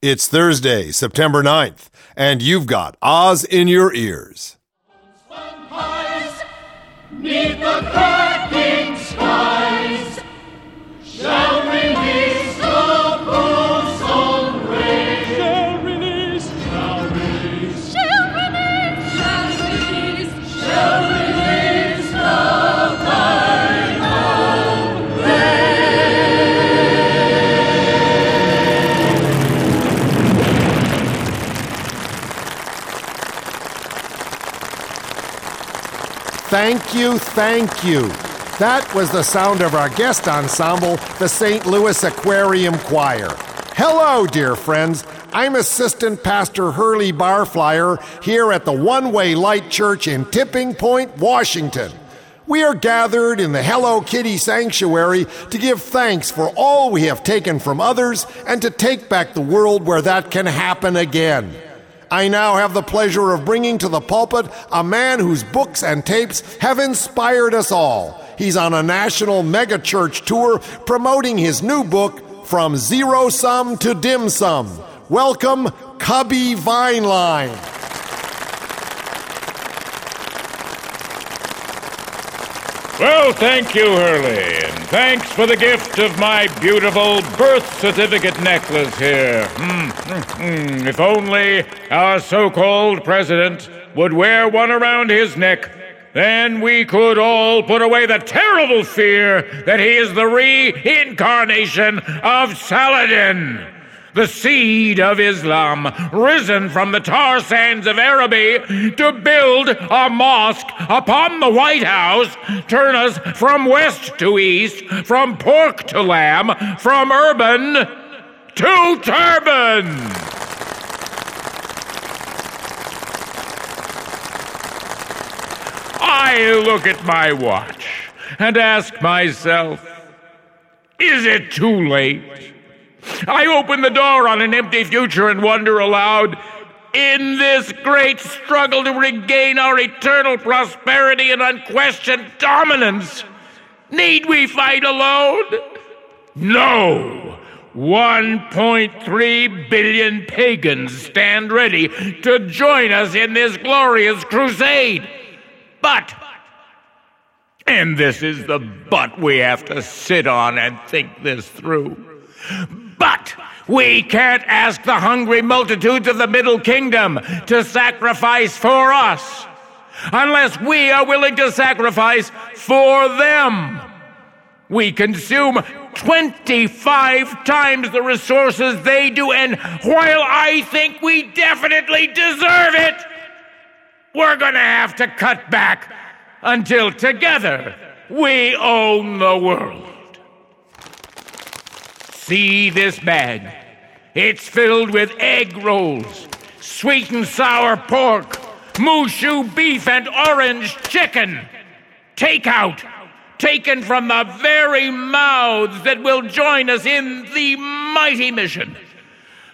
It's Thursday, September 9th, and you've got Oz in your ears. Thank you, thank you. That was the sound of our guest ensemble, the St. Louis Aquarium Choir. Hello, dear friends. I'm Assistant Pastor Hurley Barflyer here at the One Way Light Church in Tipping Point, Washington. We are gathered in the Hello Kitty Sanctuary to give thanks for all we have taken from others and to take back the world where that can happen again. I now have the pleasure of bringing to the pulpit a man whose books and tapes have inspired us all. He's on a national megachurch tour promoting his new book, From Zero Sum to Dim Sum. Welcome, Cubby Vineline. Well, thank you, Hurley, and thanks for the gift of my beautiful birth certificate necklace here. Hmm, hmm, hmm. If only our so called president would wear one around his neck, then we could all put away the terrible fear that he is the reincarnation of Saladin the seed of Islam, risen from the tar sands of Araby to build a mosque upon the White House, turn us from west to east, from pork to lamb, from urban to turban. I look at my watch and ask myself, is it too late? I open the door on an empty future and wonder aloud in this great struggle to regain our eternal prosperity and unquestioned dominance, need we fight alone? No. 1.3 billion pagans stand ready to join us in this glorious crusade. But, and this is the but we have to sit on and think this through. But we can't ask the hungry multitudes of the Middle Kingdom to sacrifice for us unless we are willing to sacrifice for them. We consume 25 times the resources they do, and while I think we definitely deserve it, we're gonna have to cut back until together we own the world. See this bag. It's filled with egg rolls, sweet and sour pork, moo shu beef, and orange chicken. Takeout, taken from the very mouths that will join us in the mighty mission.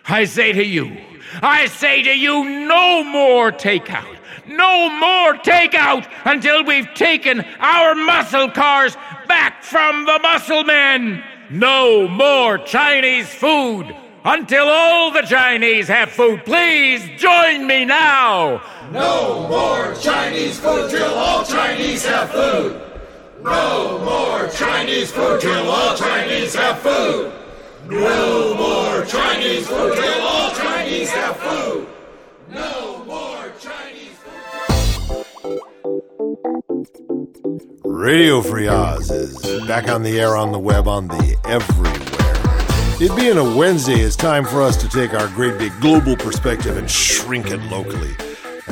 I say to you, I say to you, no more takeout. No more takeout until we've taken our muscle cars back from the muscle men. No more Chinese food until all the Chinese have food. Please join me now. No more Chinese food till all Chinese have food. No more Chinese food till all Chinese have food. No more Chinese food till all Chinese have food. No Radio Free Oz is back on the air on the web on the everywhere. It being a Wednesday, it's time for us to take our great big global perspective and shrink it locally.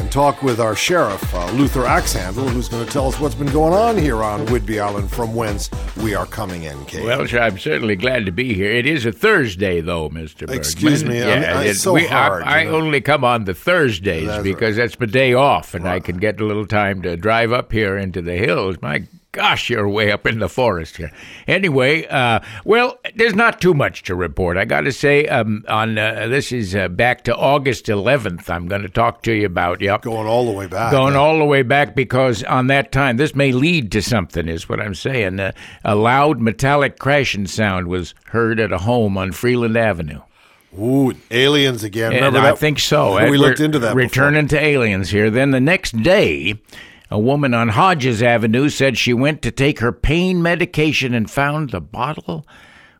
And talk with our sheriff, uh, Luther Axhandle, who's going to tell us what's been going on here on Whidbey Island from whence we are coming in, Kate. Well, I'm certainly glad to be here. It is a Thursday, though, Mr. Bergman. Excuse me, I mean, it's so we- hard, I, I only come on the Thursdays That's because that's my day off, and I can get a little time to drive up here into the hills. My gosh, you're way up in the forest here. Anyway, uh, well, there's not too much to report. I got to say, um, on uh, this is uh, back to August 11th. I'm going to talk to you about. Yep, Going all the way back. Going Uh, all the way back because on that time, this may lead to something, is what I'm saying. Uh, a loud metallic crashing sound was heard at a home on Freeland Avenue. Ooh, aliens again. And Remember I that? think so. We looked into that. Returning to aliens here. Then the next day, a woman on Hodges Avenue said she went to take her pain medication and found the bottle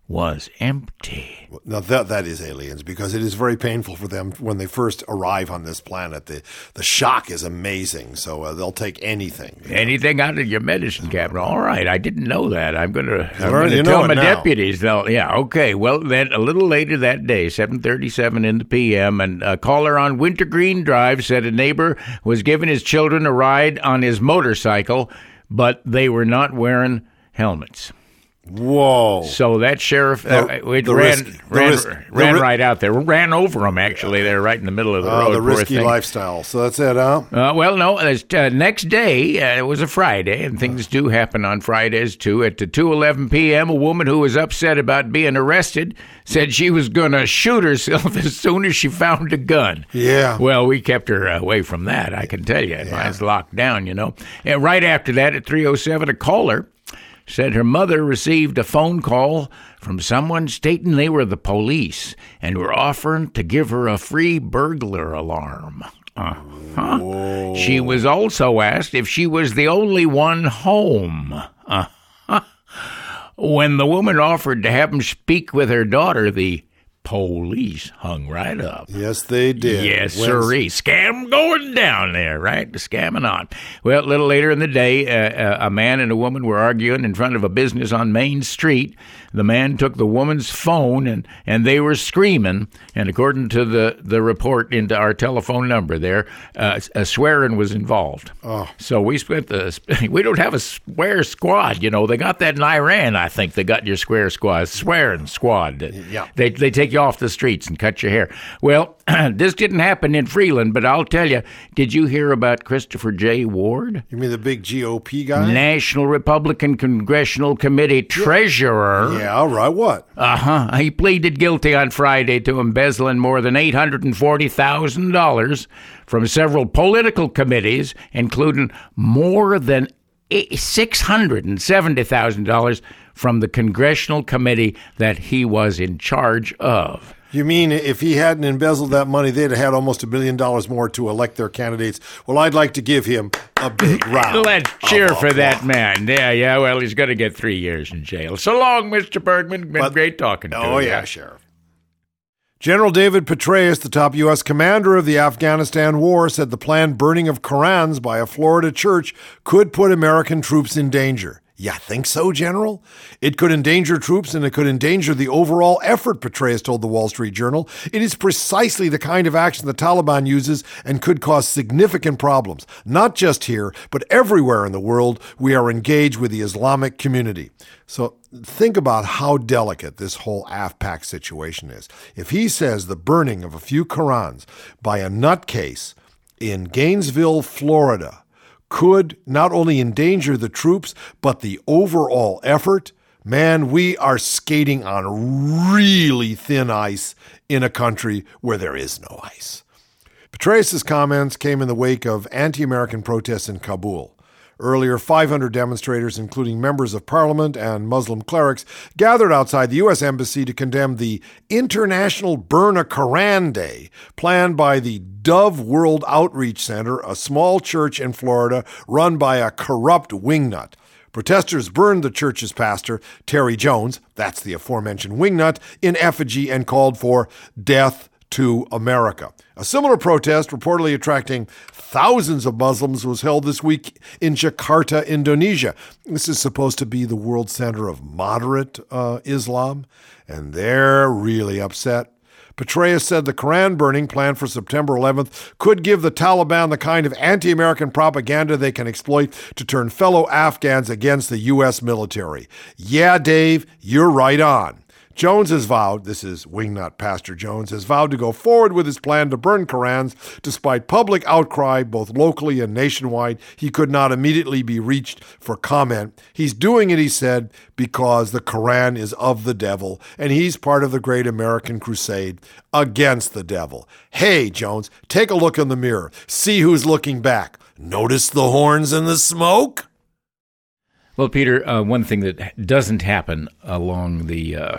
was empty. Now that that is aliens because it is very painful for them when they first arrive on this planet. The the shock is amazing, so uh, they'll take anything. Anything out of your medicine cabinet? All right, I didn't know that. I'm gonna, I'm learn- gonna you know tell my now. deputies. They'll, yeah, okay. Well, then a little later that day, 7:37 in the p.m., and a caller on Wintergreen Drive said a neighbor was giving his children a ride on his motorcycle, but they were not wearing helmets. Whoa! So that sheriff The- uh, it the ran risk- ran, risk- ran ri- right out there, ran over them. Actually, they're right in the middle of the Uh, road. the risky lifestyle. So that's it, huh? Uh, well, no. Uh, next day, uh, it was a Friday, and things do happen on Fridays too. At 2:11 p.m., a woman who was upset about being arrested said she was going to shoot herself as soon as she found a gun. Yeah. Well, we kept her away from that. I can tell you, it was locked down. You know. And right after that, at 3:07, a caller said her mother received a phone call from someone stating they were the police and were offering to give her a free burglar alarm. Uh-huh. She was also asked if she was the only one home. Uh-huh. When the woman offered to have him speak with her daughter, the police hung right up. Yes, they did. Yes, Wednesday- sirree. Scam going down there, right? The scamming on. Well, a little later in the day, uh, uh, a man and a woman were arguing in front of a business on Main Street. The man took the woman's phone and, and they were screaming. And according to the, the report into our telephone number there, uh, a swearing was involved. Oh. So we spent the, we don't have a swear squad. You know, they got that in Iran, I think. They got your square squad, swearing squad. Yeah. They, they take you off the streets and cut your hair. Well, this didn't happen in Freeland, but I'll tell you, did you hear about Christopher J. Ward? You mean the big GOP guy? National Republican Congressional Committee Treasurer. Yeah, all right. What? Uh huh. He pleaded guilty on Friday to embezzling more than $840,000 from several political committees, including more than $670,000 from the congressional committee that he was in charge of. You mean if he hadn't embezzled that money, they'd have had almost a billion dollars more to elect their candidates? Well, I'd like to give him a big round. Let's cheer for that man. Yeah, yeah. Well, he's going to get three years in jail. So long, Mr. Bergman. Been But- great talking to you. Oh, yeah, Sheriff. General David Petraeus, the top U.S. commander of the Afghanistan war, said the planned burning of Korans by a Florida church could put American troops in danger. Yeah, think so, General? It could endanger troops and it could endanger the overall effort, Petraeus told the Wall Street Journal. It is precisely the kind of action the Taliban uses and could cause significant problems. Not just here, but everywhere in the world, we are engaged with the Islamic community. So think about how delicate this whole AfPak situation is. If he says the burning of a few Korans by a nutcase in Gainesville, Florida, could not only endanger the troops, but the overall effort, man, we are skating on really thin ice in a country where there is no ice. Petraeus' comments came in the wake of anti American protests in Kabul. Earlier, 500 demonstrators, including members of parliament and Muslim clerics, gathered outside the U.S. Embassy to condemn the International Burn a Koran Day planned by the Dove World Outreach Center, a small church in Florida run by a corrupt wingnut. Protesters burned the church's pastor, Terry Jones, that's the aforementioned wingnut, in effigy and called for death to America. A similar protest, reportedly attracting thousands of Muslims, was held this week in Jakarta, Indonesia. This is supposed to be the world center of moderate uh, Islam, and they're really upset. Petraeus said the Quran burning planned for September 11th could give the Taliban the kind of anti American propaganda they can exploit to turn fellow Afghans against the U.S. military. Yeah, Dave, you're right on. Jones has vowed, this is Wingnut Pastor Jones, has vowed to go forward with his plan to burn Korans despite public outcry both locally and nationwide. He could not immediately be reached for comment. He's doing it, he said, because the Koran is of the devil and he's part of the great American crusade against the devil. Hey, Jones, take a look in the mirror. See who's looking back. Notice the horns and the smoke? Well, Peter, uh, one thing that doesn't happen along the uh,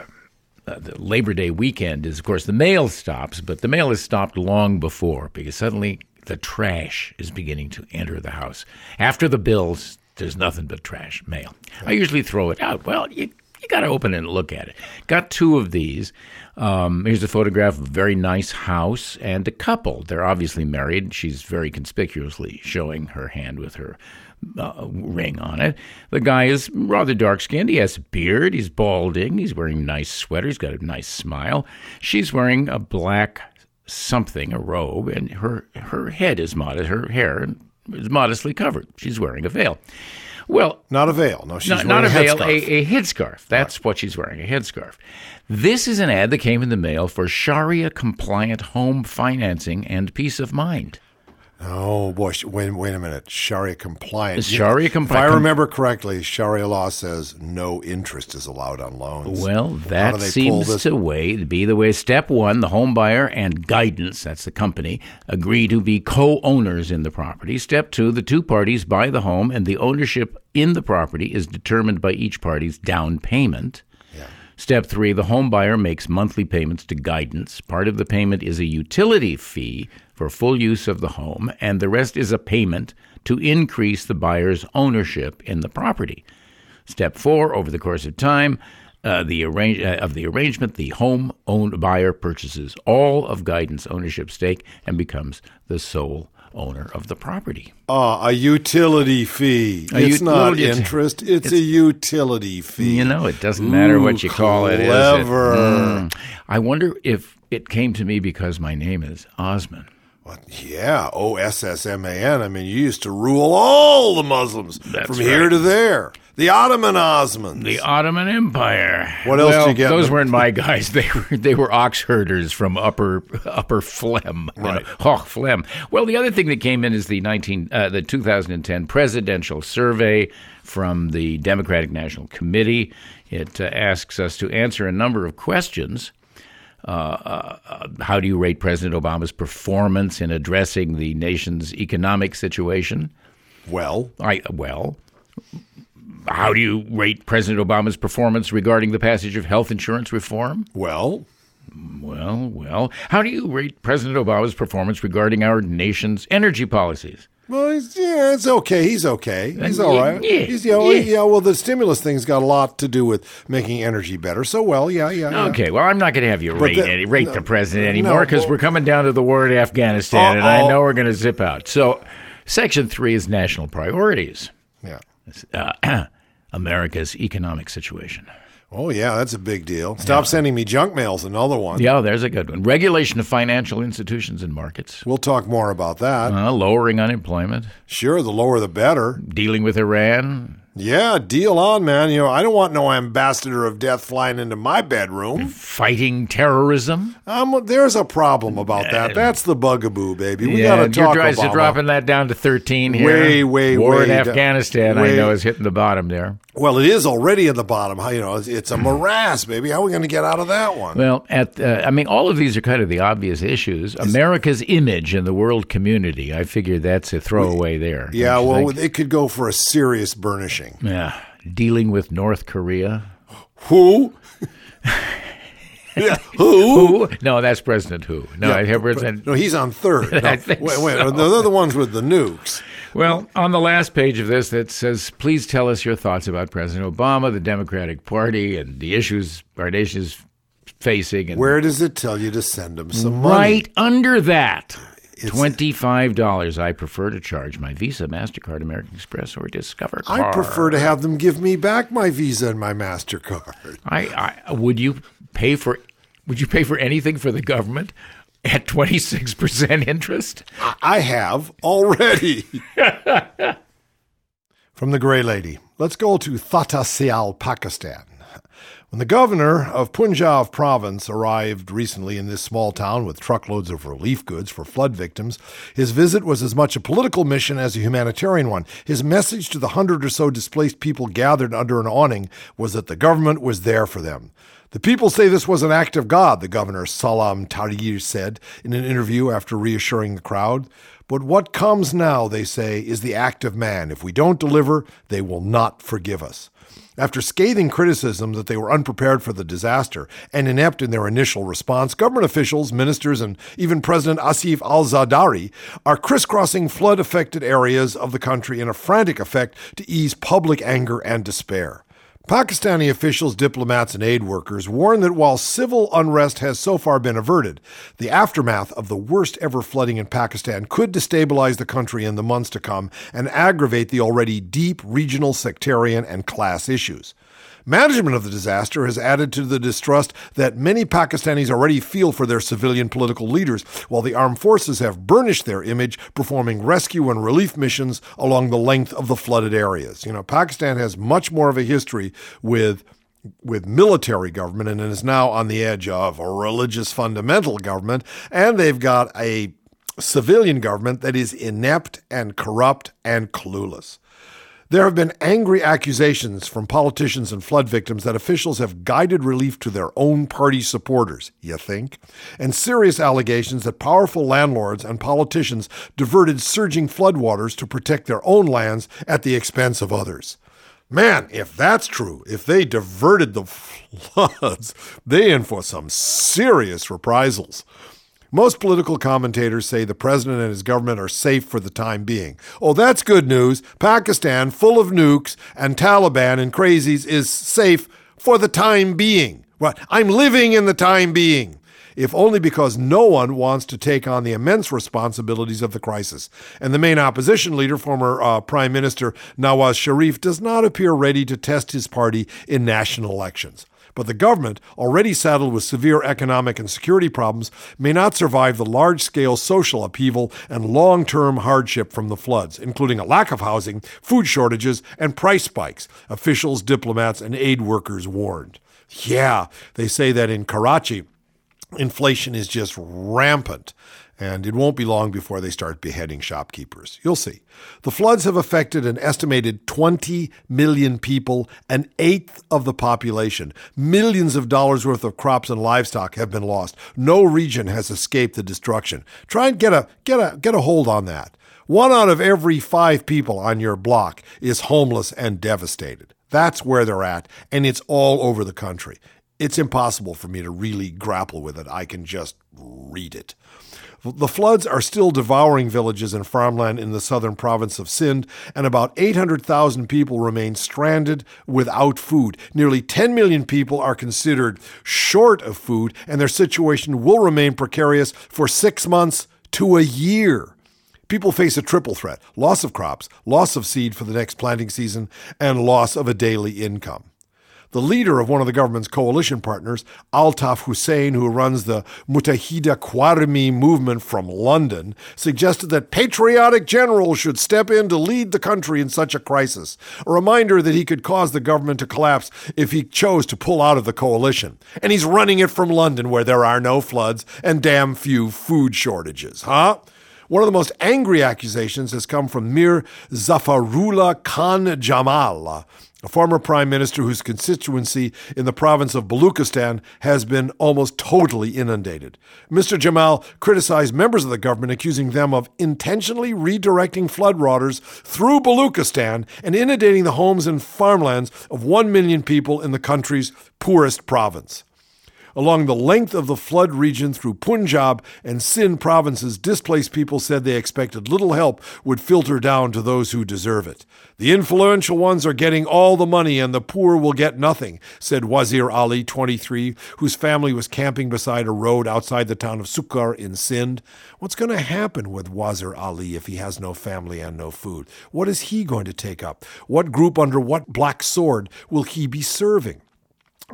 uh, the Labor Day weekend is, of course, the mail stops, but the mail has stopped long before because suddenly the trash is beginning to enter the house. After the bills, there's nothing but trash mail. I usually throw it out. Well, you you got to open it and look at it. Got two of these. Um, here's a photograph of a very nice house and a couple. They're obviously married. She's very conspicuously showing her hand with her uh, ring on it. The guy is rather dark skinned. He has a beard. He's balding. He's wearing a nice sweater. He's got a nice smile. She's wearing a black something, a robe, and her her head is modest. Her hair is modestly covered. She's wearing a veil. Well, Not a veil. No, she's not, wearing not a, a veil, a, a headscarf. That's what she's wearing, a headscarf. This is an ad that came in the mail for Sharia compliant home financing and peace of mind. Oh boy! Wait, wait a minute. Sharia compliant. Is Sharia If I remember correctly, Sharia law says no interest is allowed on loans. Well, that seems to way be the way. Step one: the home buyer and guidance, that's the company, agree to be co-owners in the property. Step two: the two parties buy the home, and the ownership in the property is determined by each party's down payment. Step three: the home buyer makes monthly payments to guidance. Part of the payment is a utility fee for full use of the home, and the rest is a payment to increase the buyer's ownership in the property. Step four: over the course of time, uh, the arrange uh, of the arrangement, the home owned buyer purchases all of guidance ownership stake and becomes the sole owner of the property. Ah, a utility fee. A it's ut- not well, interest. It's, a utility fee. You know, it doesn't matter what you call it. is it? clever. Mm. I wonder if it came to me because my name is Osman. Well, yeah, O S S M A N. I mean, you used to rule all the Muslims That's from here to there. The Ottoman Osmans. The Ottoman Empire. What else well, do you get? Those weren't my guys. They were they were ox herders from upper upper Flem. you know, Right. Hoch Flem. Well, the other thing that came in is the nineteen uh, the 2010 presidential survey from the Democratic National Committee. It uh, asks us to answer a number of questions. Uh, uh, how do you rate President Obama's performance in addressing the nation's economic situation? well, I well, how do you rate President Obama's performance regarding the passage of health insurance reform? well, Well, well, how do you rate President Obama's performance regarding our nation's energy policies? Well, he's, yeah, it's okay. He's okay. He's all right. yeah, He's, yeah, well, yeah. yeah, well, the stimulus thing's got a lot to do with making energy better. So, well, yeah, yeah. yeah. Okay, well, I'm not going to have you rate the- any, rate no, the president anymore because well- we're coming down to the war in Afghanistan, and I know we're going to zip out. So, Section three is national priorities. Yeah. Uh, America's economic situation. Oh, yeah, that's a big deal. Stop sending me junk mail's another one. Yeah, there's a good one. Regulation of financial institutions and markets. We'll talk more about that. Uh, lowering unemployment, Sure, the lower the better. dealing with Iran, Yeah, deal on, man. You know, I don't want no ambassador of death flying into my bedroom. fighting terrorism. Um, there's a problem about that. That's the bugaboo, baby. We yeah, got to and you're talk tries to dropping that down to 13 here. Way, way, War way in down- Afghanistan, I know, is hitting the bottom there. Well, it is already at the bottom. You know, it's, it's a morass, baby. How are we going to get out of that one? Well, at uh, I mean, all of these are kind of the obvious issues. America's image in the world community. I figure that's a throwaway there. yeah, well, think? it could go for a serious burnishing. yeah, dealing with North Korea. Who? yeah, who? Who? No, that's President Who. No, I have President. No, he's on third. No, I think wait, wait, so. they're the ones with the nukes. Well, on the last page of this, that says, "Please tell us your thoughts about President Obama, the Democratic Party, and the issues our nation is facing." And Where does it tell you to send them some money? right under that, twenty-five dollars. I prefer to charge my Visa, Mastercard, American Express, or Discover card. I prefer to have them give me back my Visa and my Mastercard. I, I would you pay for? Would you pay for anything for the government at twenty-six percent interest? I have already. From the Grey Lady, let's go to Thata Sial, Pakistan. When the governor of Punjab province arrived recently in this small town with truckloads of relief goods for flood victims, his visit was as much a political mission as a humanitarian one. His message to the hundred or so displaced people gathered under an awning was that the government was there for them. The people say this was an act of God, the governor Salmaan Taseer said in an interview after reassuring the crowd. But what comes now, they say, is the act of man. If we don't deliver, they will not forgive us. After scathing criticism that they were unprepared for the disaster and inept in their initial response, government officials, ministers, and even President Asif Ali Zardari are crisscrossing flood affected areas of the country in a frantic effect to ease public anger and despair. Pakistani officials, diplomats, and aid workers warn that while civil unrest has so far been averted, the aftermath of the worst ever flooding in Pakistan could destabilize the country in the months to come and aggravate the already deep regional sectarian and class issues. Management of the disaster has added to the distrust that many Pakistanis already feel for their civilian political leaders, while the armed forces have burnished their image performing rescue and relief missions along the length of the flooded areas. You know, Pakistan has much more of a history with with military government and is now on the edge of a religious fundamental government, and they've got a civilian government that is inept and corrupt and clueless. There have been angry accusations from politicians and flood victims that officials have guided relief to their own party supporters, you think? And serious allegations that powerful landlords and politicians diverted surging floodwaters to protect their own lands at the expense of others. Man, if that's true, if they diverted the floods, they in for some serious reprisals. Most political commentators say the president and his government are safe for the time being. Oh, that's good news. Pakistan, full of nukes and Taliban and crazies, is safe for the time being. Right? I'm living in the time being if only because no one wants to take on the immense responsibilities of the crisis. And the main opposition leader, former uh, Prime Minister Nawaz Sharif, does not appear ready to test his party in national elections. But the government, already saddled with severe economic and security problems, may not survive the large scale social upheaval and long term hardship from the floods, including a lack of housing, food shortages, and price spikes, officials, diplomats, and aid workers warned. Yeah, they say that in Karachi, inflation is just rampant and it won't be long before they start beheading shopkeepers. You'll see. The floods have affected an estimated 20 million people, an eighth of the population. Millions of dollars worth of crops and livestock have been lost. No region has escaped the destruction. Try and get a get a get a hold on that. One out of every 5 people on your block is homeless and devastated. That's where they're at, and it's all over the country. It's impossible for me to really grapple with it. I can just read it. The floods are still devouring villages and farmland in the southern province of Sindh, and about 800,000 people remain stranded without food. Nearly 10 million people are considered short of food, and their situation will remain precarious for six months to a year. People face a triple threat loss of crops, loss of seed for the next planting season, and loss of a daily income. The leader of one of the government's coalition partners, Altaf Hussain, who runs the Muttahida Qaumi movement from London, suggested that patriotic generals should step in to lead the country in such a crisis. A reminder that he could cause the government to collapse if he chose to pull out of the coalition. And he's running it from London, where there are no floods and damn few food shortages, huh? One of the most angry accusations has come from Mir Zafarullah Khan Jamali, a former prime minister whose constituency in the province of Baluchistan has been almost totally inundated. Mr. Jamali criticized members of the government, accusing them of intentionally redirecting floodwaters through Baluchistan and inundating the homes and farmlands of 1 million people in the country's poorest province. Along the length of the flood region through Punjab and Sindh provinces, displaced people said they expected little help would filter down to those who deserve it. The influential ones are getting all the money and the poor will get nothing, said Wazir Ali, 23, whose family was camping beside a road outside the town of Sukkur in Sindh. What's going to happen with Wazir Ali if he has no family and no food? What is he going to take up? What group under what black sword will he be serving?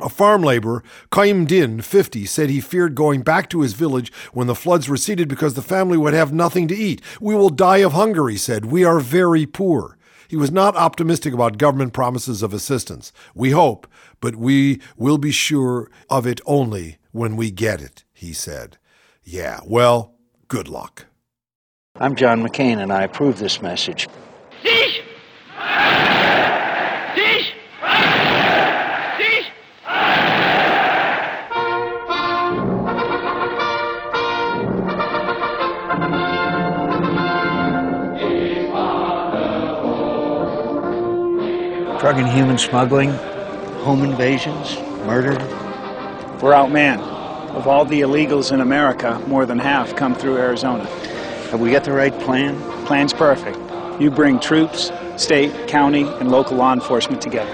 A farm laborer, Qaim Din, 50, said he feared going back to his village when the floods receded because the family would have nothing to eat. We will die of hunger, he said. We are very poor. He was not optimistic about government promises of assistance. We hope, but we will be sure of it only when we get it, he said. Yeah, well, good luck. I'm John McCain, and I approve this message. Drug and human smuggling, home invasions, murder. We're outmanned. Of all the illegals in America, more than half come through Arizona. Have we got the right plan? Plan's perfect. You bring troops, state, county, and local law enforcement together.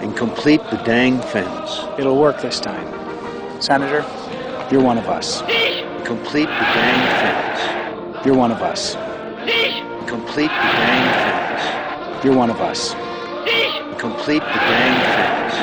And complete the dang fence. It'll work this time. Senator, you're one of us. Complete the dang fence. You're one of us. Complete the dang fence. You're one of us. Complete the dang fence.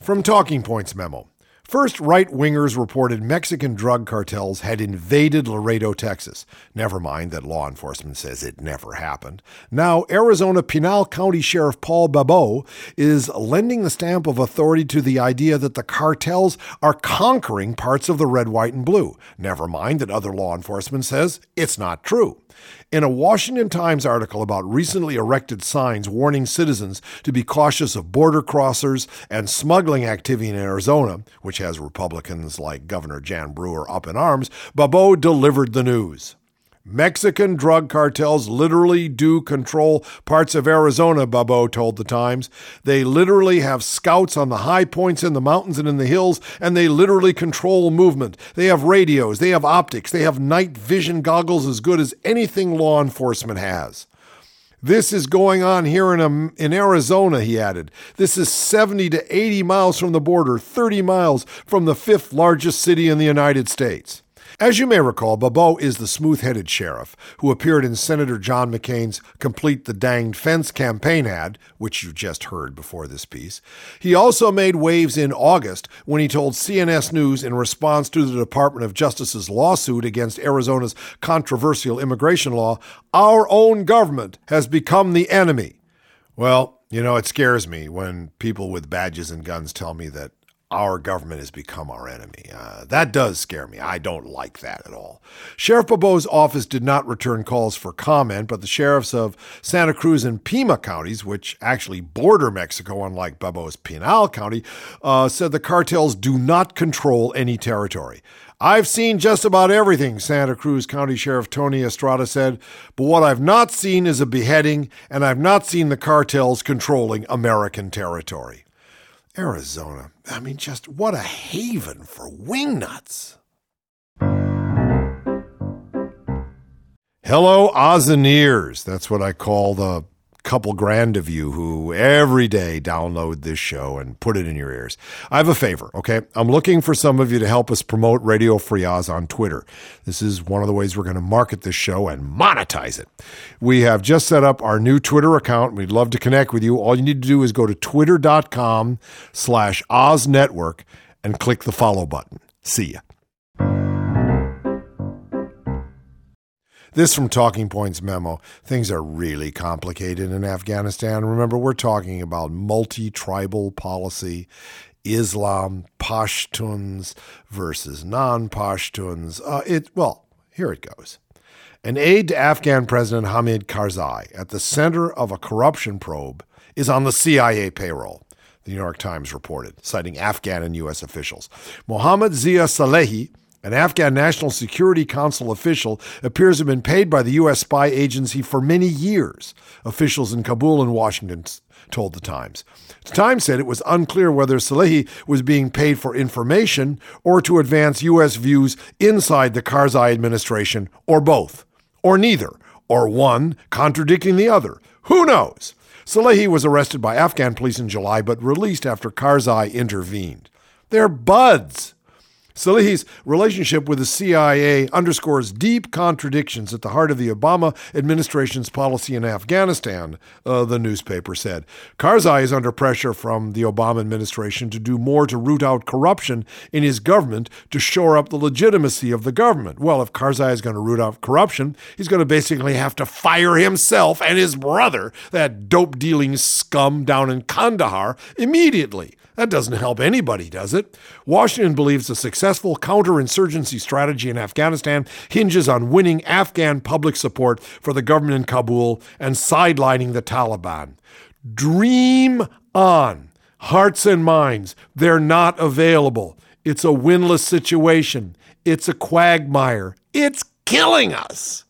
From Talking Points memo. First, right wingers reported Mexican drug cartels had invaded Laredo, Texas. Never mind that law enforcement says it never happened. Now, Arizona Pinal County Sheriff Paul Babeu is lending the stamp of authority to the idea that the cartels are conquering parts of the red, white, and blue. Never mind that other law enforcement says it's not true. In a Washington Times article about recently erected signs warning citizens to be cautious of border crossers and smuggling activity in Arizona, which has Republicans like Governor Jan Brewer up in arms, Babeu delivered the news. Mexican drug cartels literally do control parts of Arizona, Babeu told the Times. They literally have scouts on the high points in the mountains and in the hills, and they literally control movement. They have radios, they have optics, they have night vision goggles as good as anything law enforcement has. This is going on here in, um, in Arizona, he added. This is 70 to 80 miles from the border, 30 miles from the fifth largest city in the United States. As you may recall, Babeu is the smooth headed sheriff who appeared in Senator John McCain's Complete the Danged Fence campaign ad, which you just heard before this piece. He also made waves in August when he told CNS News in response to the Department of Justice's lawsuit against Arizona's controversial immigration law our own government has become the enemy. Well, you know, it scares me when people with badges and guns tell me that our government has become our enemy. Uh, that does scare me. I don't like that at all. Sheriff Babeu's office did not return calls for comment, but the sheriffs of Santa Cruz and Pima counties, which actually border Mexico, unlike Babeu's Pinal County, uh, said the cartels do not control any territory. I've seen just about everything, Santa Cruz County Sheriff Tony Estrada said, but what I've not seen is a beheading, and I've not seen the cartels controlling American territory. Arizona. I mean, just what a haven for wingnuts. Hello, Ozoneers. That's what I call the couple grand of you who every day download this show and put it in your ears. I have a favor, okay? I'm looking for some of you to help us promote Radio Free Oz on Twitter. This is one of the ways we're going to market this show and monetize it. We have just set up our new Twitter account. We'd love to connect with you. All you need to do is go to twitter.com slash Oz Network and click the follow button. See ya. This from Talking Points memo. Things are really complicated in Afghanistan. Remember, we're talking about multi tribal policy, Islam, Pashtuns versus non Pashtuns. Uh, it, well, here it goes. An aide to Afghan President Hamid Karzai at the center of a corruption probe is on the CIA payroll the New York Times reported, citing Afghan and U.S. officials. Mohammad Zia Salehi, an Afghan National Security Council official, appears to have been paid by the U.S. spy agency for many years, officials in Kabul and Washington told the Times. The Times said it was unclear whether Salehi was being paid for information or to advance U.S. views inside the Karzai administration, or both, or neither, or one contradicting the other. Who knows? Salehi was arrested by Afghan police in July but released after Karzai intervened. They're buds. Salehi's relationship with the CIA underscores deep contradictions at the heart of the Obama administration's policy in Afghanistan, uh, the newspaper said. Karzai is under pressure from the Obama administration to do more to root out corruption in his government to shore up the legitimacy of the government. Well, if Karzai is going to root out corruption, he's going to basically have to fire himself and his brother, that dope dealing scum down in Kandahar, immediately. That doesn't help anybody, does it? Washington believes a successful counterinsurgency strategy in Afghanistan hinges on winning Afghan public support for the government in Kabul and sidelining the Taliban. Dream on. Hearts and minds, they're not available. It's a winless situation. It's a quagmire. It's killing us.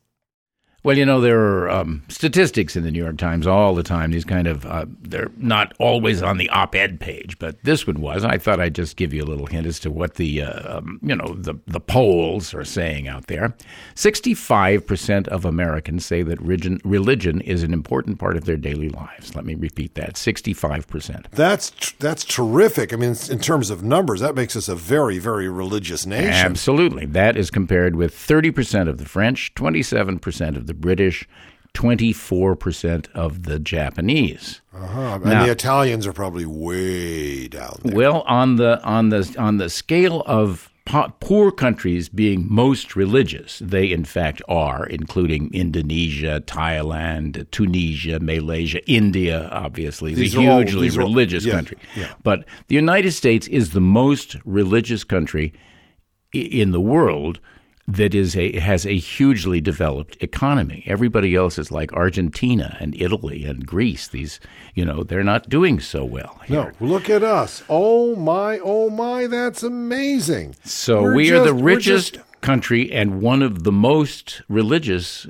Well, you know, there are um, statistics in the New York Times all the time. These kind of, uh, they're not always on the op ed page, but this one was. I thought I'd just give you a little hint as to what the, uh, um, you know, the, the polls are saying out there. 65% of Americans say that religion, religion is an important part of their daily lives. Let me repeat that 65%. That's, tr- that's terrific. I mean, in terms of numbers, that makes us a very, very religious nation. Absolutely. That is compared with 30% of the French, 27% of the British, 24% of the Japanese. Uh-huh. And the Italians are probably way down there. Well, on the on the on the scale of po- poor countries being most religious, they in fact are, including Indonesia, Thailand, Tunisia, Malaysia, India. Obviously, is These a all- hugely all- religious yeah, country. yeah. But the United States is the most religious country in the world that is a has a hugely developed economy. Everybody else is like Argentina and Italy and Greece. These, you know, they're not doing so well. no, look at us. Oh my, oh my, that's amazing. So We're we are the richest just- country and one of the most religious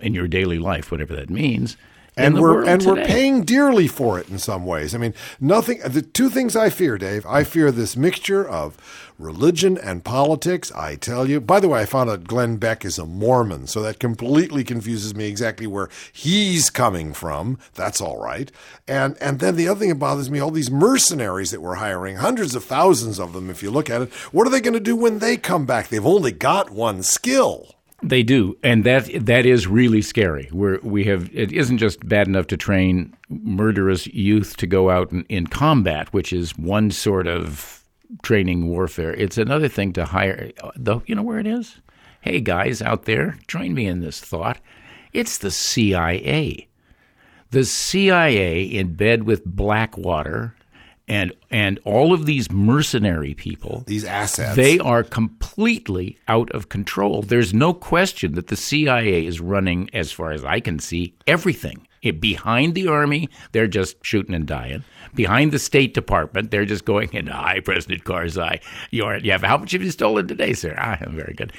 in your daily life, whatever that means. And we're and we're paying dearly for it in some ways. I mean, nothing. The two things I fear, Dave. I fear this mixture of religion and politics. I tell you. By the way, I found out Glenn Beck is a Mormon, so that completely confuses me exactly where he's coming from. That's all right. And and then the other thing that bothers me, all these mercenaries that we're hiring, hundreds of thousands of them. If you look at it, what are they going to do when they come back? They've only got one skill. They do, and that that is really scary. Where we have it isn't just bad enough to train murderous youth to go out in, in combat, which is one sort of training warfare. It's another thing to hire. The you know where it is. Hey guys out there, join me in this thought. It's the CIA. The CIA in bed with Blackwater and and all of these mercenary people These assets. they are completely out of control. There's no question that the CIA is running, as far as I can see, everything. It, behind the army, they're just shooting and dying. Behind the State Department, they're just going in. Hi, President Karzai. You are. You have how much have you stolen today, sir? I am very good.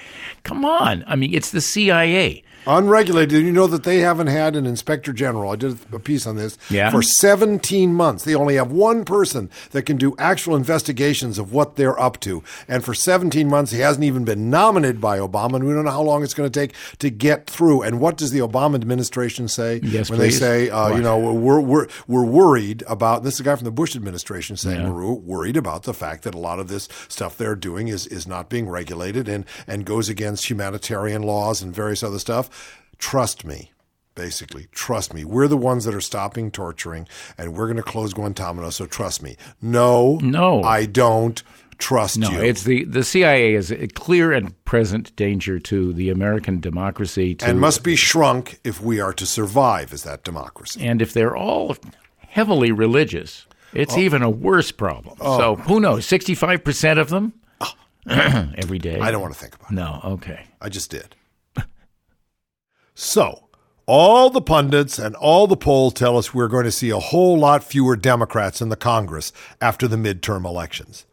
Come on. I mean, it's the CIA. Unregulated. You know that they haven't had an inspector general. I did a piece on this Yeah. for 17 months. They only have one person that can do actual investigations of what they're up to. And for 17 months, he hasn't even been nominated by Obama. And we don't know how long it's going to take to get through. And what does the Obama administration say Yes, when please. they say, uh, you know, we're, we're, we're worried about this? A guy from the Bush administration saying we're worried about the fact that a lot of this stuff they're doing is, is not being regulated and, and goes against humanitarian laws and various other stuff. Trust me. Basically, trust me. We're the ones that are stopping torturing, and we're going to close Guantanamo. So trust me. No, No. I don't trust No, you. it's the the CIA is a clear and present danger to the American democracy. To, and must be shrunk if we are to survive as that democracy. and if they're all heavily religious, it's oh. even a worse problem. Oh. So who knows? Sixty five percent of them oh. every day. I don't want to think about it. No. Okay. I just did. so, all the pundits and all the polls tell us we're going to see a whole lot fewer Democrats in the Congress after the midterm elections.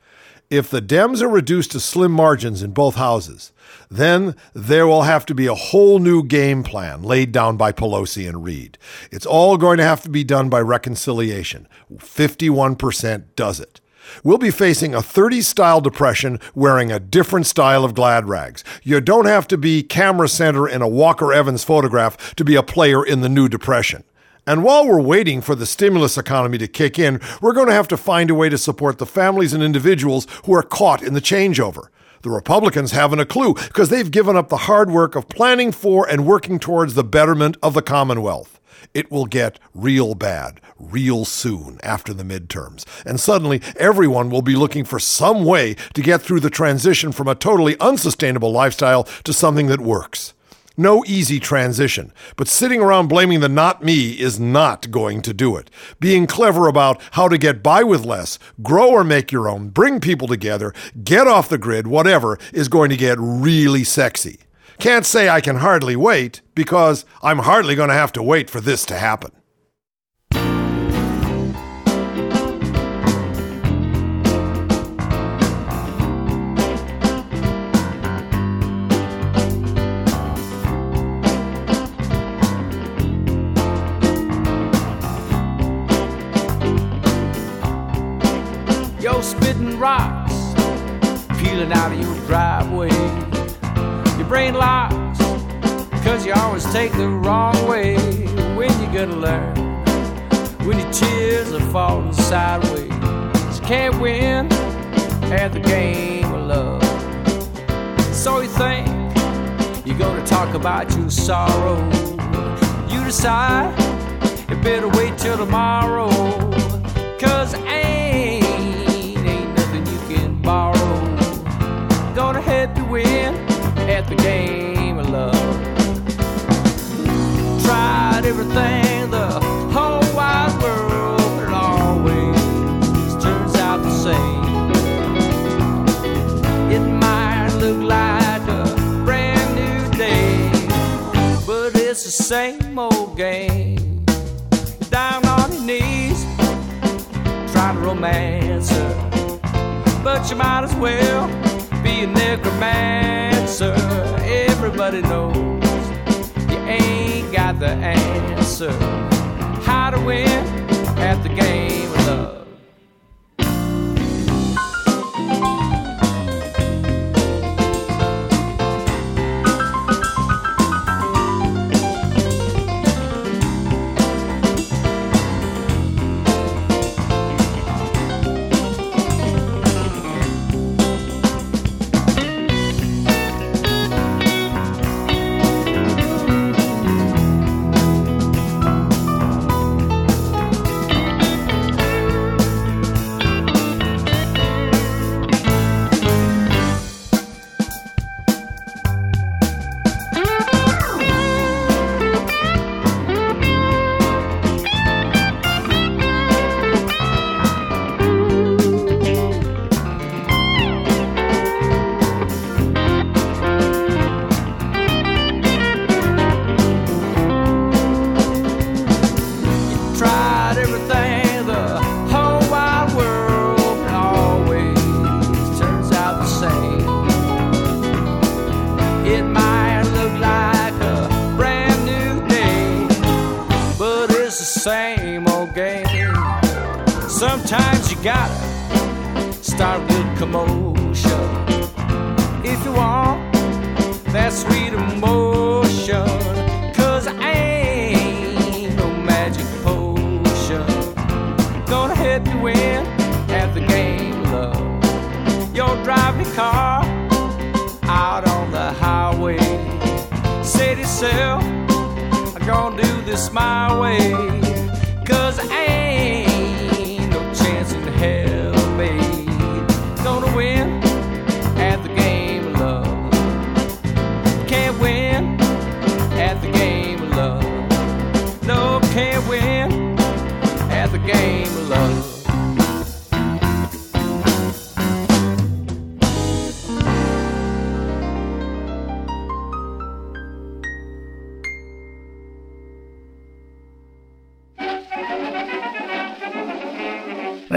If the Dems are reduced to slim margins in both houses, then there will have to be a whole new game plan laid down by Pelosi and Reid. It's all going to have to be done by reconciliation. 51% does it. We'll be facing a 30s style depression wearing a different style of glad rags. You don't have to be camera center in a Walker Evans photograph to be a player in the new depression. And while we're waiting for the stimulus economy to kick in, we're going to have to find a way to support the families and individuals who are caught in the changeover. The Republicans haven't a clue because they've given up the hard work of planning for and working towards the betterment of the Commonwealth. It will get real bad real soon after the midterms. And suddenly, everyone will be looking for some way to get through the transition from a totally unsustainable lifestyle to something that works. No easy transition, but sitting around blaming the not me is not going to do it. Being clever about how to get by with less, grow or make your own, bring people together, get off the grid, whatever, is going to get really sexy. Can't say I can hardly wait because I'm hardly going to have to wait for this to happen. Take the wrong way. When you gonna learn? When your tears are falling sideways. You can't win at the game of love. So you think you're gonna talk about your sorrow. You decide you better wait till tomorrow. Cause ain't, ain't nothing you can borrow. Gonna help you win at the game of love. Everything, the whole wide world, it always turns out the same. It might look like a brand new day, but it's the same old game. Down on your knees, trying to romance her, but you might as well be a necromancer. Everybody knows the answer. How to win at the game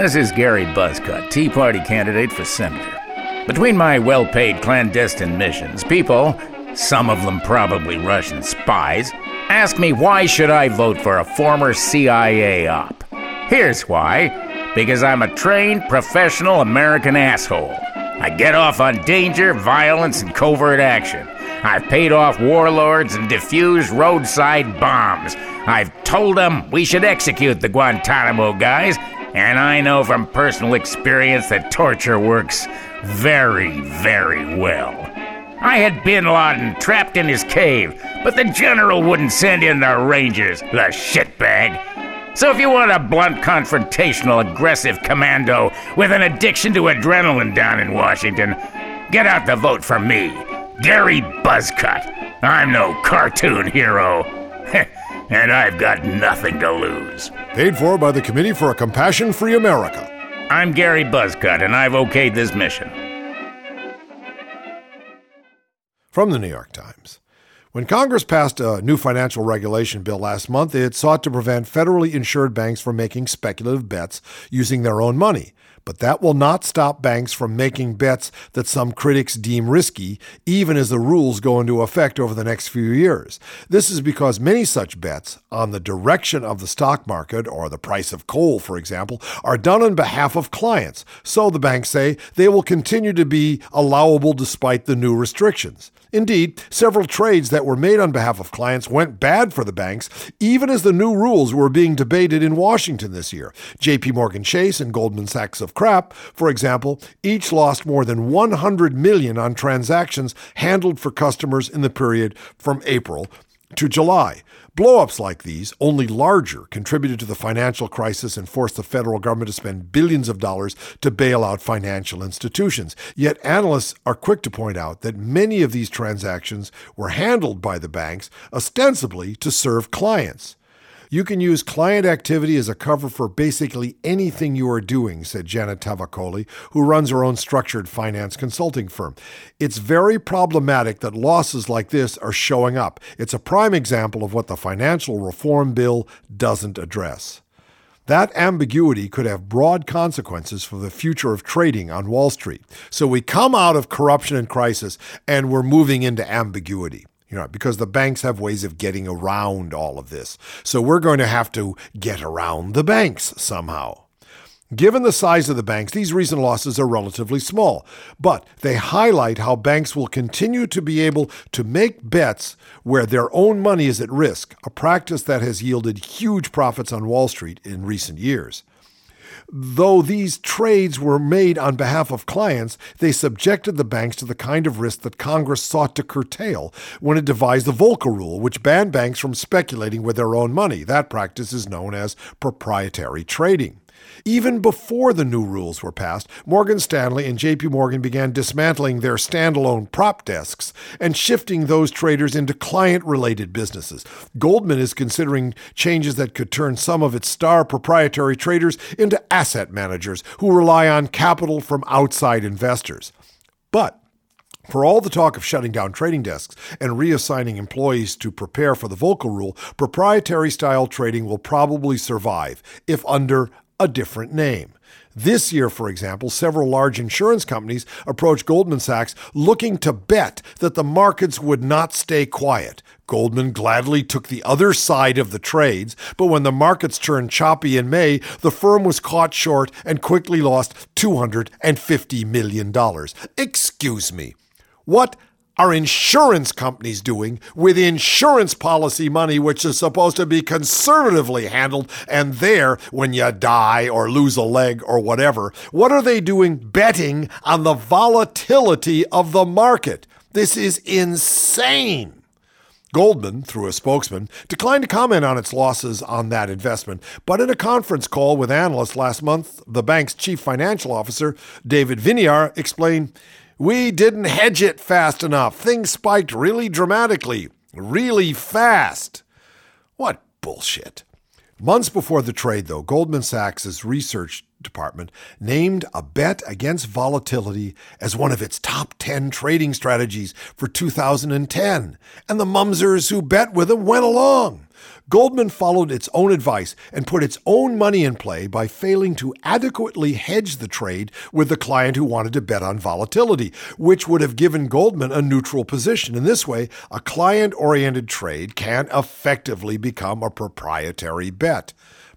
This is Gary Buzzcut, Tea Party candidate for senator. Between my well paid clandestine missions, people, some of them probably Russian spies, ask me why should I vote for a former CIA op. Here's why because I'm a trained professional American asshole. I get off on danger, violence, and covert action. I've paid off warlords and defused roadside bombs. I've told them we should execute the Guantanamo guys, and I know from personal experience that torture works very, very well. I had Bin Laden trapped in his cave, but the general wouldn't send in the Rangers, the shitbag. So if you want a blunt, confrontational, aggressive commando with an addiction to adrenaline down in Washington, get out the vote for me, Gary Buzzcut. I'm no cartoon hero. and I've got nothing to lose. Paid for by the Committee for a Compassion Free America. I'm Gary Buzzcut, and I've okayed this mission. From the New York Times. When Congress passed a new financial regulation bill last month, it sought to prevent federally insured banks from making speculative bets using their own money. But that will not stop banks from making bets that some critics deem risky, even as the rules go into effect over the next few years. This is because many such bets, on the direction of the stock market or the price of coal, for example, are done on behalf of clients. So the banks say they will continue to be allowable despite the new restrictions. Indeed, several trades that were made on behalf of clients went bad for the banks, even as the new rules were being debated in Washington this year. JP Morgan Chase and Goldman Sachs of Crap, for example, each lost more than 100 million on transactions handled for customers in the period from April to July. Blowups like these, only larger, contributed to the financial crisis and forced the federal government to spend billions of dollars to bail out financial institutions. Yet analysts are quick to point out that many of these transactions were handled by the banks ostensibly to serve clients. You can use client activity as a cover for basically anything you are doing, said Janet Tavakoli, who runs her own structured finance consulting firm. It's very problematic that losses like this are showing up. It's a prime example of what the financial reform bill doesn't address. That ambiguity could have broad consequences for the future of trading on Wall Street. So we come out of corruption and crisis and we're moving into ambiguity you know, because the banks have ways of getting around all of this. So we're going to have to get around the banks somehow. Given the size of the banks, these recent losses are relatively small, but they highlight how banks will continue to be able to make bets where their own money is at risk, a practice that has yielded huge profits on Wall Street in recent years. Though these trades were made on behalf of clients, they subjected the banks to the kind of risk that Congress sought to curtail when it devised the Volcker Rule, which banned banks from speculating with their own money. That practice is known as proprietary trading. Even before the new rules were passed, Morgan Stanley and JP Morgan began dismantling their standalone prop desks and shifting those traders into client related businesses. Goldman is considering changes that could turn some of its star proprietary traders into asset managers who rely on capital from outside investors. But for all the talk of shutting down trading desks and reassigning employees to prepare for the Volcker rule, proprietary style trading will probably survive, if under a different name. This year, for example, several large insurance companies approached Goldman Sachs looking to bet that the markets would not stay quiet. Goldman gladly took the other side of the trades, but when the markets turned choppy in May, the firm was caught short and quickly lost $250 million. Excuse me. What are insurance companies doing with insurance policy money, which is supposed to be conservatively handled and there when you die or lose a leg or whatever? What are they doing betting on the volatility of the market? This is insane. Goldman, through a spokesman, declined to comment on its losses on that investment, but in a conference call with analysts last month, the bank's chief financial officer, David Viniar, explained we didn't hedge it fast enough. Things spiked really dramatically, really fast. What bullshit. Months before the trade, though, Goldman Sachs' research department named a bet against volatility as one of its top 10 trading strategies for 2010, and the mumsers who bet with them went along. Goldman followed its own advice and put its own money in play by failing to adequately hedge the trade with the client who wanted to bet on volatility, which would have given Goldman a neutral position. In this way, a client oriented trade can effectively become a proprietary bet.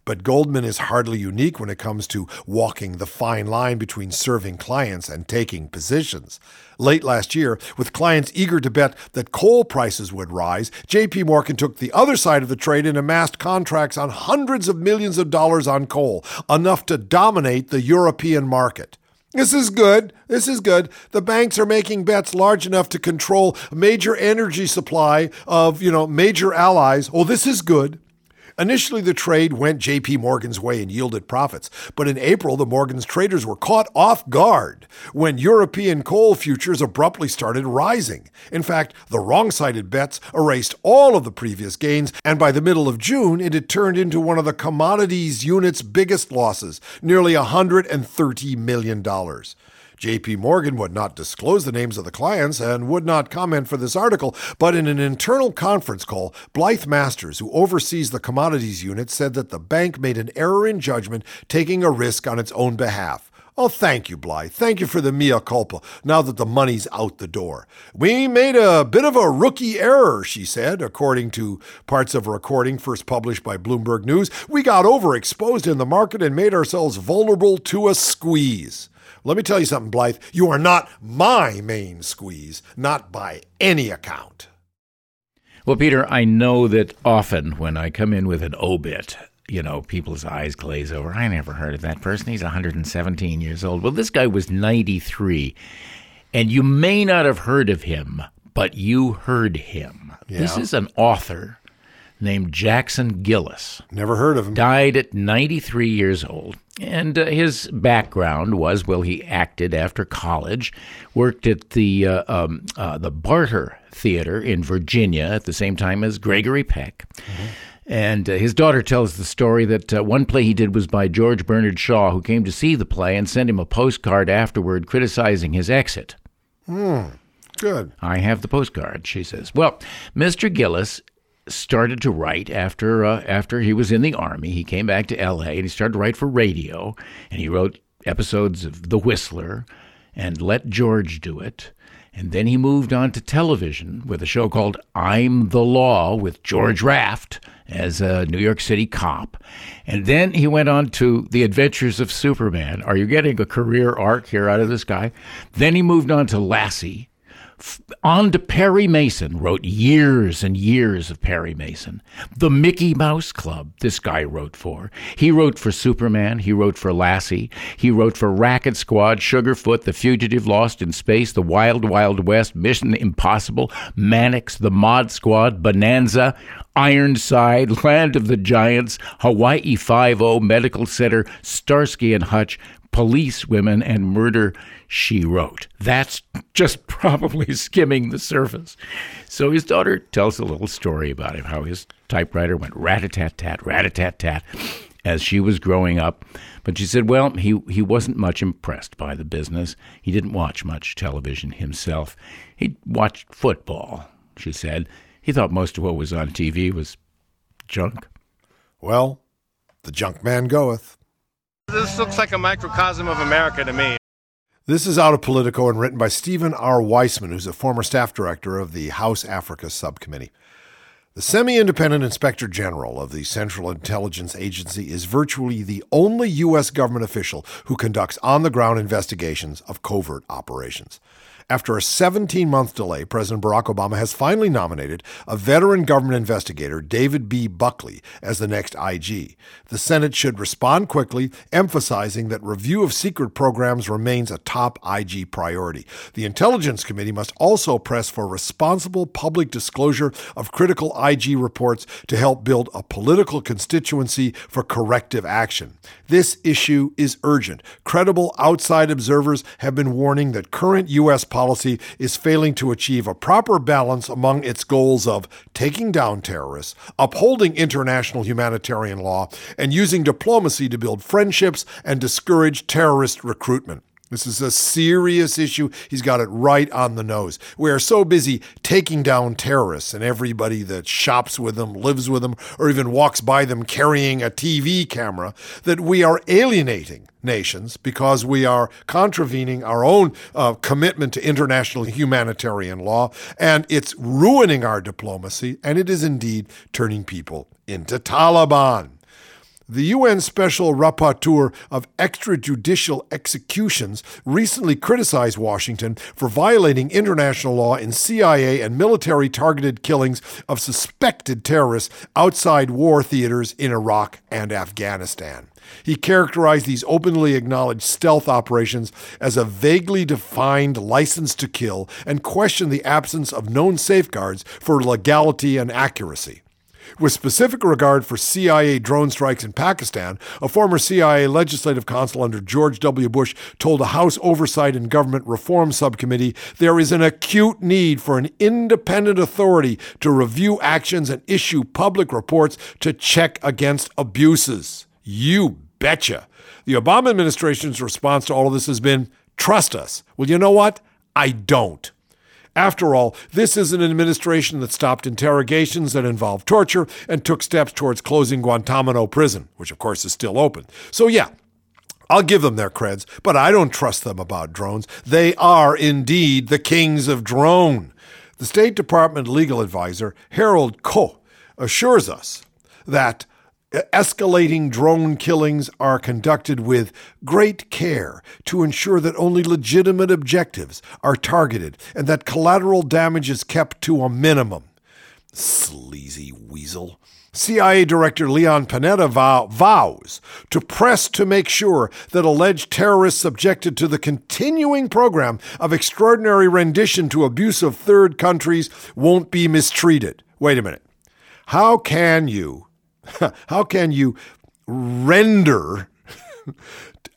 But Goldman is hardly unique when it comes to walking the fine line between serving clients and taking positions. Late last year, with clients eager to bet that coal prices would rise, JP Morgan took the other side of the trade and amassed contracts on hundreds of millions of dollars on coal, enough to dominate the European market. This is good. This is good. The banks are making bets large enough to control major energy supply of, you know, major allies. Oh, this is good. Initially, the trade went JP Morgan's way and yielded profits, but in April, the Morgan's traders were caught off guard when European coal futures abruptly started rising. In fact, the wrong sided bets erased all of the previous gains, and by the middle of June, it had turned into one of the commodities unit's biggest losses, nearly $130 million. JP Morgan would not disclose the names of the clients and would not comment for this article, but in an internal conference call, Blythe Masters, who oversees the commodities unit, said that the bank made an error in judgment taking a risk on its own behalf. Oh, thank you, Blythe. Thank you for the mea culpa now that the money's out the door. We made a bit of a rookie error, she said, according to parts of a recording first published by Bloomberg News. We got overexposed in the market and made ourselves vulnerable to a squeeze. Let me tell you something, Blythe. You are not my main squeeze, not by any account. Well, Peter, I know that often when I come in with an obit, you know, people's eyes glaze over. I never heard of that person. He's 117 years old. Well, this guy was 93. And you may not have heard of him, but you heard him. Yeah. This is an author named Jackson Gillis. Never heard of him. Died at 93 years old. And uh, his background was well, he acted after college, worked at the uh, um, uh, the Barter Theater in Virginia at the same time as Gregory Peck. And uh, his daughter tells the story that uh, one play he did was by George Bernard Shaw, who came to see the play and sent him a postcard afterward criticizing his exit. Hmm. Good. I have the postcard, she says. Well, Mr. Gillis started to write after uh, after he was in the army. He came back to L.A. and he started to write for radio, and he wrote episodes of The Whistler and Let George Do It. And then he moved on to television with a show called I'm the Law with George Raft as a New York City cop. And then he went on to The Adventures of Superman. Are you getting a career arc here out of this guy? Then he moved on to Lassie on to Perry Mason, wrote years and years of Perry Mason. The Mickey Mouse Club, this guy wrote for. He wrote for Superman, he wrote for Lassie, he wrote for Racket Squad, Sugarfoot, The Fugitive, Lost in Space, The Wild Wild West, Mission Impossible, Mannix, The Mod Squad, Bonanza, Ironside, Land of the Giants, Hawaii Five-O, oh, Medical Center, Starsky and Hutch, Police Women, and Murder, She Wrote. That's just probably skimming the surface. So his daughter tells a little story about him, how his typewriter went rat-a-tat-tat, rat-a-tat-tat as she was growing up. But she said, well, he, he wasn't much impressed by the business. He didn't watch much television himself. He watched football, she said. He thought most of what was on TV was junk. Well, the junk man goeth. This looks like a microcosm of America to me. This is out of Politico and written by Stephen R. Weissman, who's a former staff director of the House Africa Subcommittee. The semi independent inspector general of the Central Intelligence Agency is virtually the only U.S. government official who conducts on the ground investigations of covert operations. After a 17 month delay, President Barack Obama has finally nominated a veteran government investigator, David B. Buckley, as the next IG. The Senate should respond quickly, emphasizing that review of secret programs remains a top IG priority. The Intelligence Committee must also press for responsible public disclosure of critical IG reports to help build a political constituency for corrective action. This issue is urgent. Credible outside observers have been warning that current U.S policy is failing to achieve a proper balance among its goals of taking down terrorists, upholding international humanitarian law, and using diplomacy to build friendships and discourage terrorist recruitment. This is a serious issue. He's got it right on the nose. We are so busy taking down terrorists and everybody that shops with them, lives with them, or even walks by them carrying a TV camera that we are alienating nations because we are contravening our own uh, commitment to international humanitarian law, and it's ruining our diplomacy, and it is indeed turning people into Taliban. The UN Special Rapporteur of Extrajudicial Executions recently criticized Washington for violating international law in CIA and military targeted killings of suspected terrorists outside war theaters in Iraq and Afghanistan. He characterized these openly acknowledged stealth operations as a vaguely defined license to kill and questioned the absence of known safeguards for legality and accuracy. With specific regard for CIA drone strikes in Pakistan, a former CIA legislative counsel under George W. Bush told a House Oversight and Government Reform Subcommittee there is an acute need for an independent authority to review actions and issue public reports to check against abuses. You betcha. The Obama administration's response to all of this has been trust us. Well, you know what? I don't. After all, this is an administration that stopped interrogations that involved torture and took steps towards closing Guantanamo prison, which of course is still open. So, yeah, I'll give them their creds, but I don't trust them about drones. They are indeed the kings of drone. The State Department legal advisor, Harold Koh, assures us that escalating drone killings are conducted with great care to ensure that only legitimate objectives are targeted and that collateral damage is kept to a minimum. Sleazy weasel. CIA Director Leon Panetta vow, vows to press to make sure that alleged terrorists subjected to the continuing program of extraordinary rendition to abuse of third countries won't be mistreated. Wait a minute. How can you, how can you render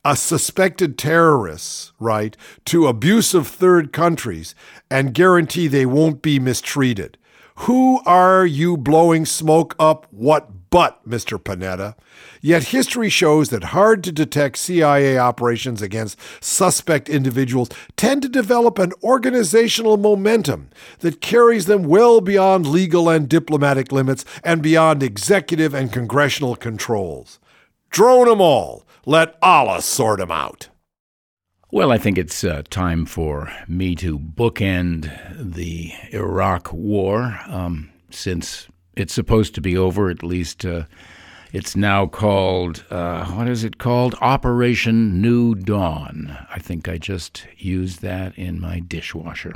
a suspected terrorist, right, to abuse of third countries and guarantee they won't be mistreated? Who are you blowing smoke up what butt, Mr. Panetta? Yet history shows that hard to detect CIA operations against suspect individuals tend to develop an organizational momentum that carries them well beyond legal and diplomatic limits and beyond executive and congressional controls. Drone 'em all. Let Allah sort 'em out. Well, I think it's uh, time for me to bookend the Iraq War. Um, since it's supposed to be over, at least uh, it's now called, uh, what is it called? Operation New Dawn. I think I just used that in my dishwasher.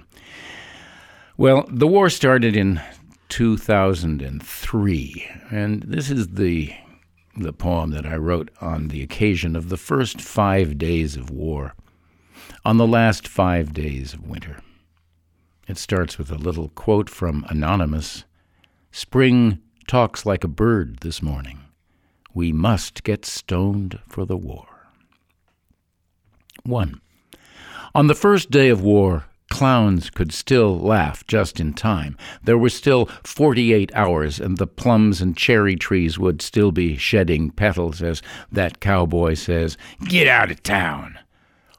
Well, the war started in 2003, and this is the the poem that I wrote on the occasion of the first five days of war on the last five days of winter. It starts with a little quote from Anonymous Spring talks like a bird this morning. We must get stoned for the war. 1. On the first day of war, clowns could still laugh just in time. There were still 48 hours, and the plums and cherry trees would still be shedding petals as that cowboy says, Get out of town.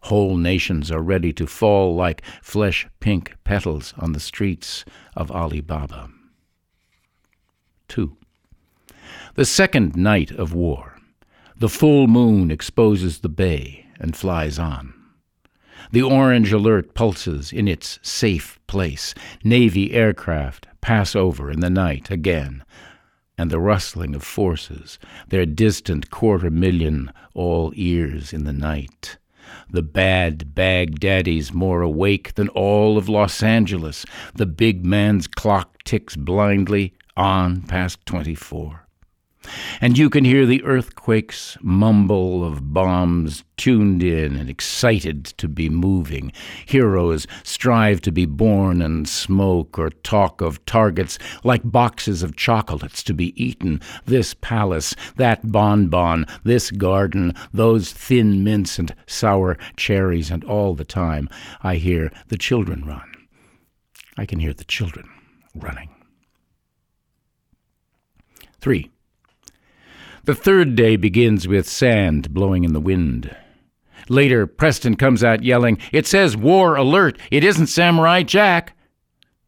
Whole nations are ready to fall like flesh pink petals on the streets of Alibaba. 2. The second night of war. The full moon exposes the bay and flies on. The orange alert pulses in its safe place. Navy aircraft pass over in the night again, and the rustling of forces, their distant quarter million all ears in the night. The bad Baghdadis more awake than all of Los Angeles. The big man's clock ticks blindly on past 24. And you can hear the earthquake's mumble of bombs tuned in and excited to be moving. Heroes strive to be born and smoke or talk of targets like boxes of chocolates to be eaten. This palace, that bonbon, this garden, those thin mints and sour cherries, and all the time I hear the children run. I can hear the children running. 3. The third day begins with sand blowing in the wind. Later, Preston comes out yelling, It says war alert! It isn't Samurai Jack!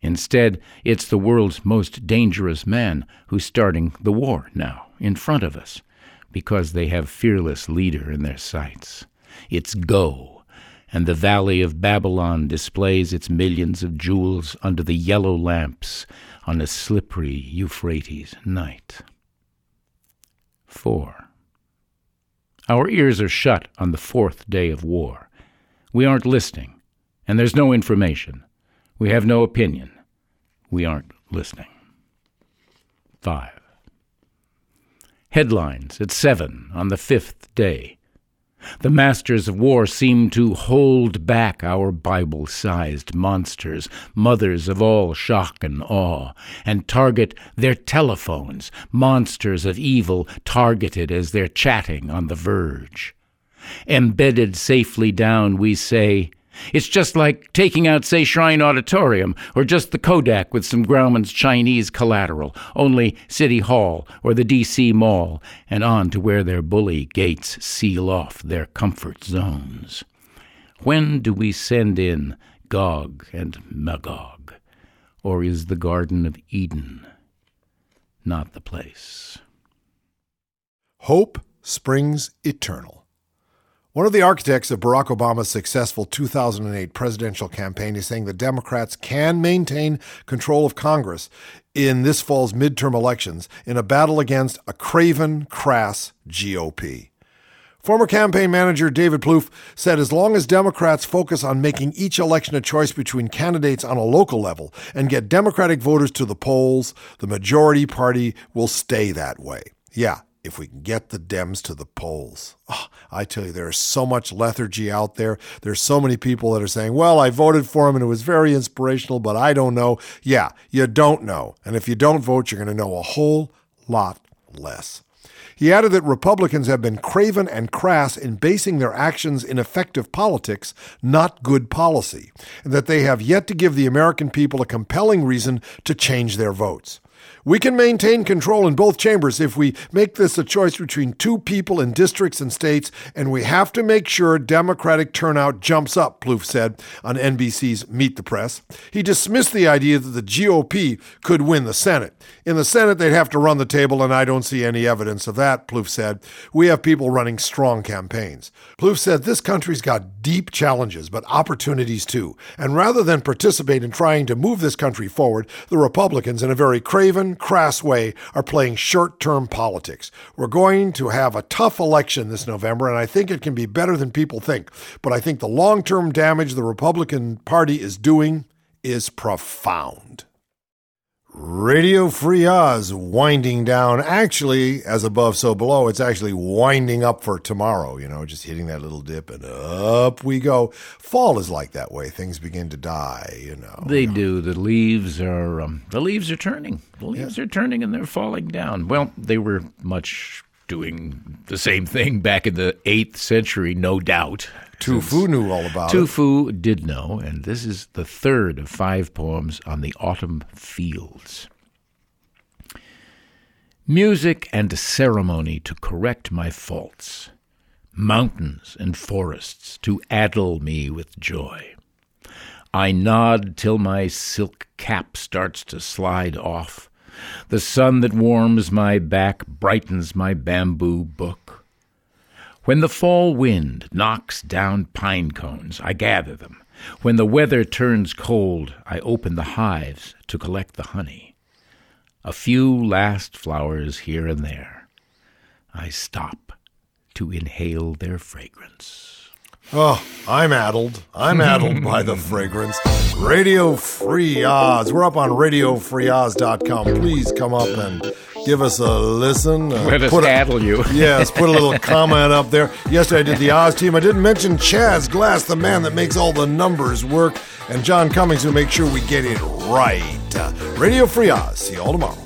Instead, it's the world's most dangerous man who's starting the war now, in front of us, because they have fearless leader in their sights. It's go, and the valley of Babylon displays its millions of jewels under the yellow lamps on a slippery Euphrates night. 4. Our ears are shut on the fourth day of war. We aren't listening, and there's no information. We have no opinion. We aren't listening. 5. Headlines at 7 on the fifth day. The masters of war seem to hold back our Bible sized monsters, mothers of all shock and awe, and target their telephones, monsters of evil targeted as they're chatting on the verge. Embedded safely down, we say, it's just like taking out, say, Shrine Auditorium, or just the Kodak with some Grauman's Chinese collateral, only City Hall or the D.C. Mall, and on to where their bully gates seal off their comfort zones. When do we send in Gog and Magog? Or is the Garden of Eden not the place? Hope springs eternal. One of the architects of Barack Obama's successful 2008 presidential campaign is saying the Democrats can maintain control of Congress in this fall's midterm elections in a battle against a craven, crass GOP. Former campaign manager David Plouffe said as long as Democrats focus on making each election a choice between candidates on a local level and get Democratic voters to the polls, the majority party will stay that way. Yeah, if we can get the Dems to the polls. Oh, I tell you, there's so much lethargy out there. There's so many people that are saying, well, I voted for him and it was very inspirational, but I don't know. Yeah, you don't know. And if you don't vote, you're going to know a whole lot less. He added that Republicans have been craven and crass in basing their actions in effective politics, not good policy, and that they have yet to give the American people a compelling reason to change their votes. We can maintain control in both chambers if we make this a choice between two people in districts and states, and we have to make sure Democratic turnout jumps up, Plouffe said on NBC's Meet the Press. He dismissed the idea that the GOP could win the Senate. In the Senate, they'd have to run the table, and I don't see any evidence of that, Plouffe said. We have people running strong campaigns. Plouffe said this country's got deep challenges, but opportunities too. And rather than participate in trying to move this country forward, the Republicans, in a very craven, crass way are playing short term politics. We're going to have a tough election this November, and I think it can be better than people think. But I think the long term damage the Republican Party is doing is profound. Radio Free Oz winding down. Actually, as above, so below, it's actually winding up for tomorrow, you know, just hitting that little dip and up we go. Fall is like that way. Things begin to die, you know. They you know. do. The leaves are um, the leaves are turning. The leaves yeah. are turning and they're falling down. Well, they were much doing the same thing back in the 8th century, no doubt. Tu Fu knew all about Tu it. Did know, and this is the third of five poems on the autumn fields. Music and ceremony to correct my faults, mountains and forests to addle me with joy. I nod till my silk cap starts to slide off. The sun that warms my back brightens my bamboo book. When the fall wind knocks down pine cones, I gather them. When the weather turns cold, I open the hives to collect the honey. A few last flowers here and there. I stop to inhale their fragrance. Oh, I'm addled. I'm addled by the fragrance. Radio Free Oz. We're up on radiofreeoz.com. Please come up and give us a listen. Uh, Let us addle you. yes, put a little comment up there. Yesterday I did the Oz team. I didn't mention Chaz Glass, the man that makes all the numbers work, and John Cummings, who makes sure we get it right. Uh, Radio Free Oz. See you all tomorrow.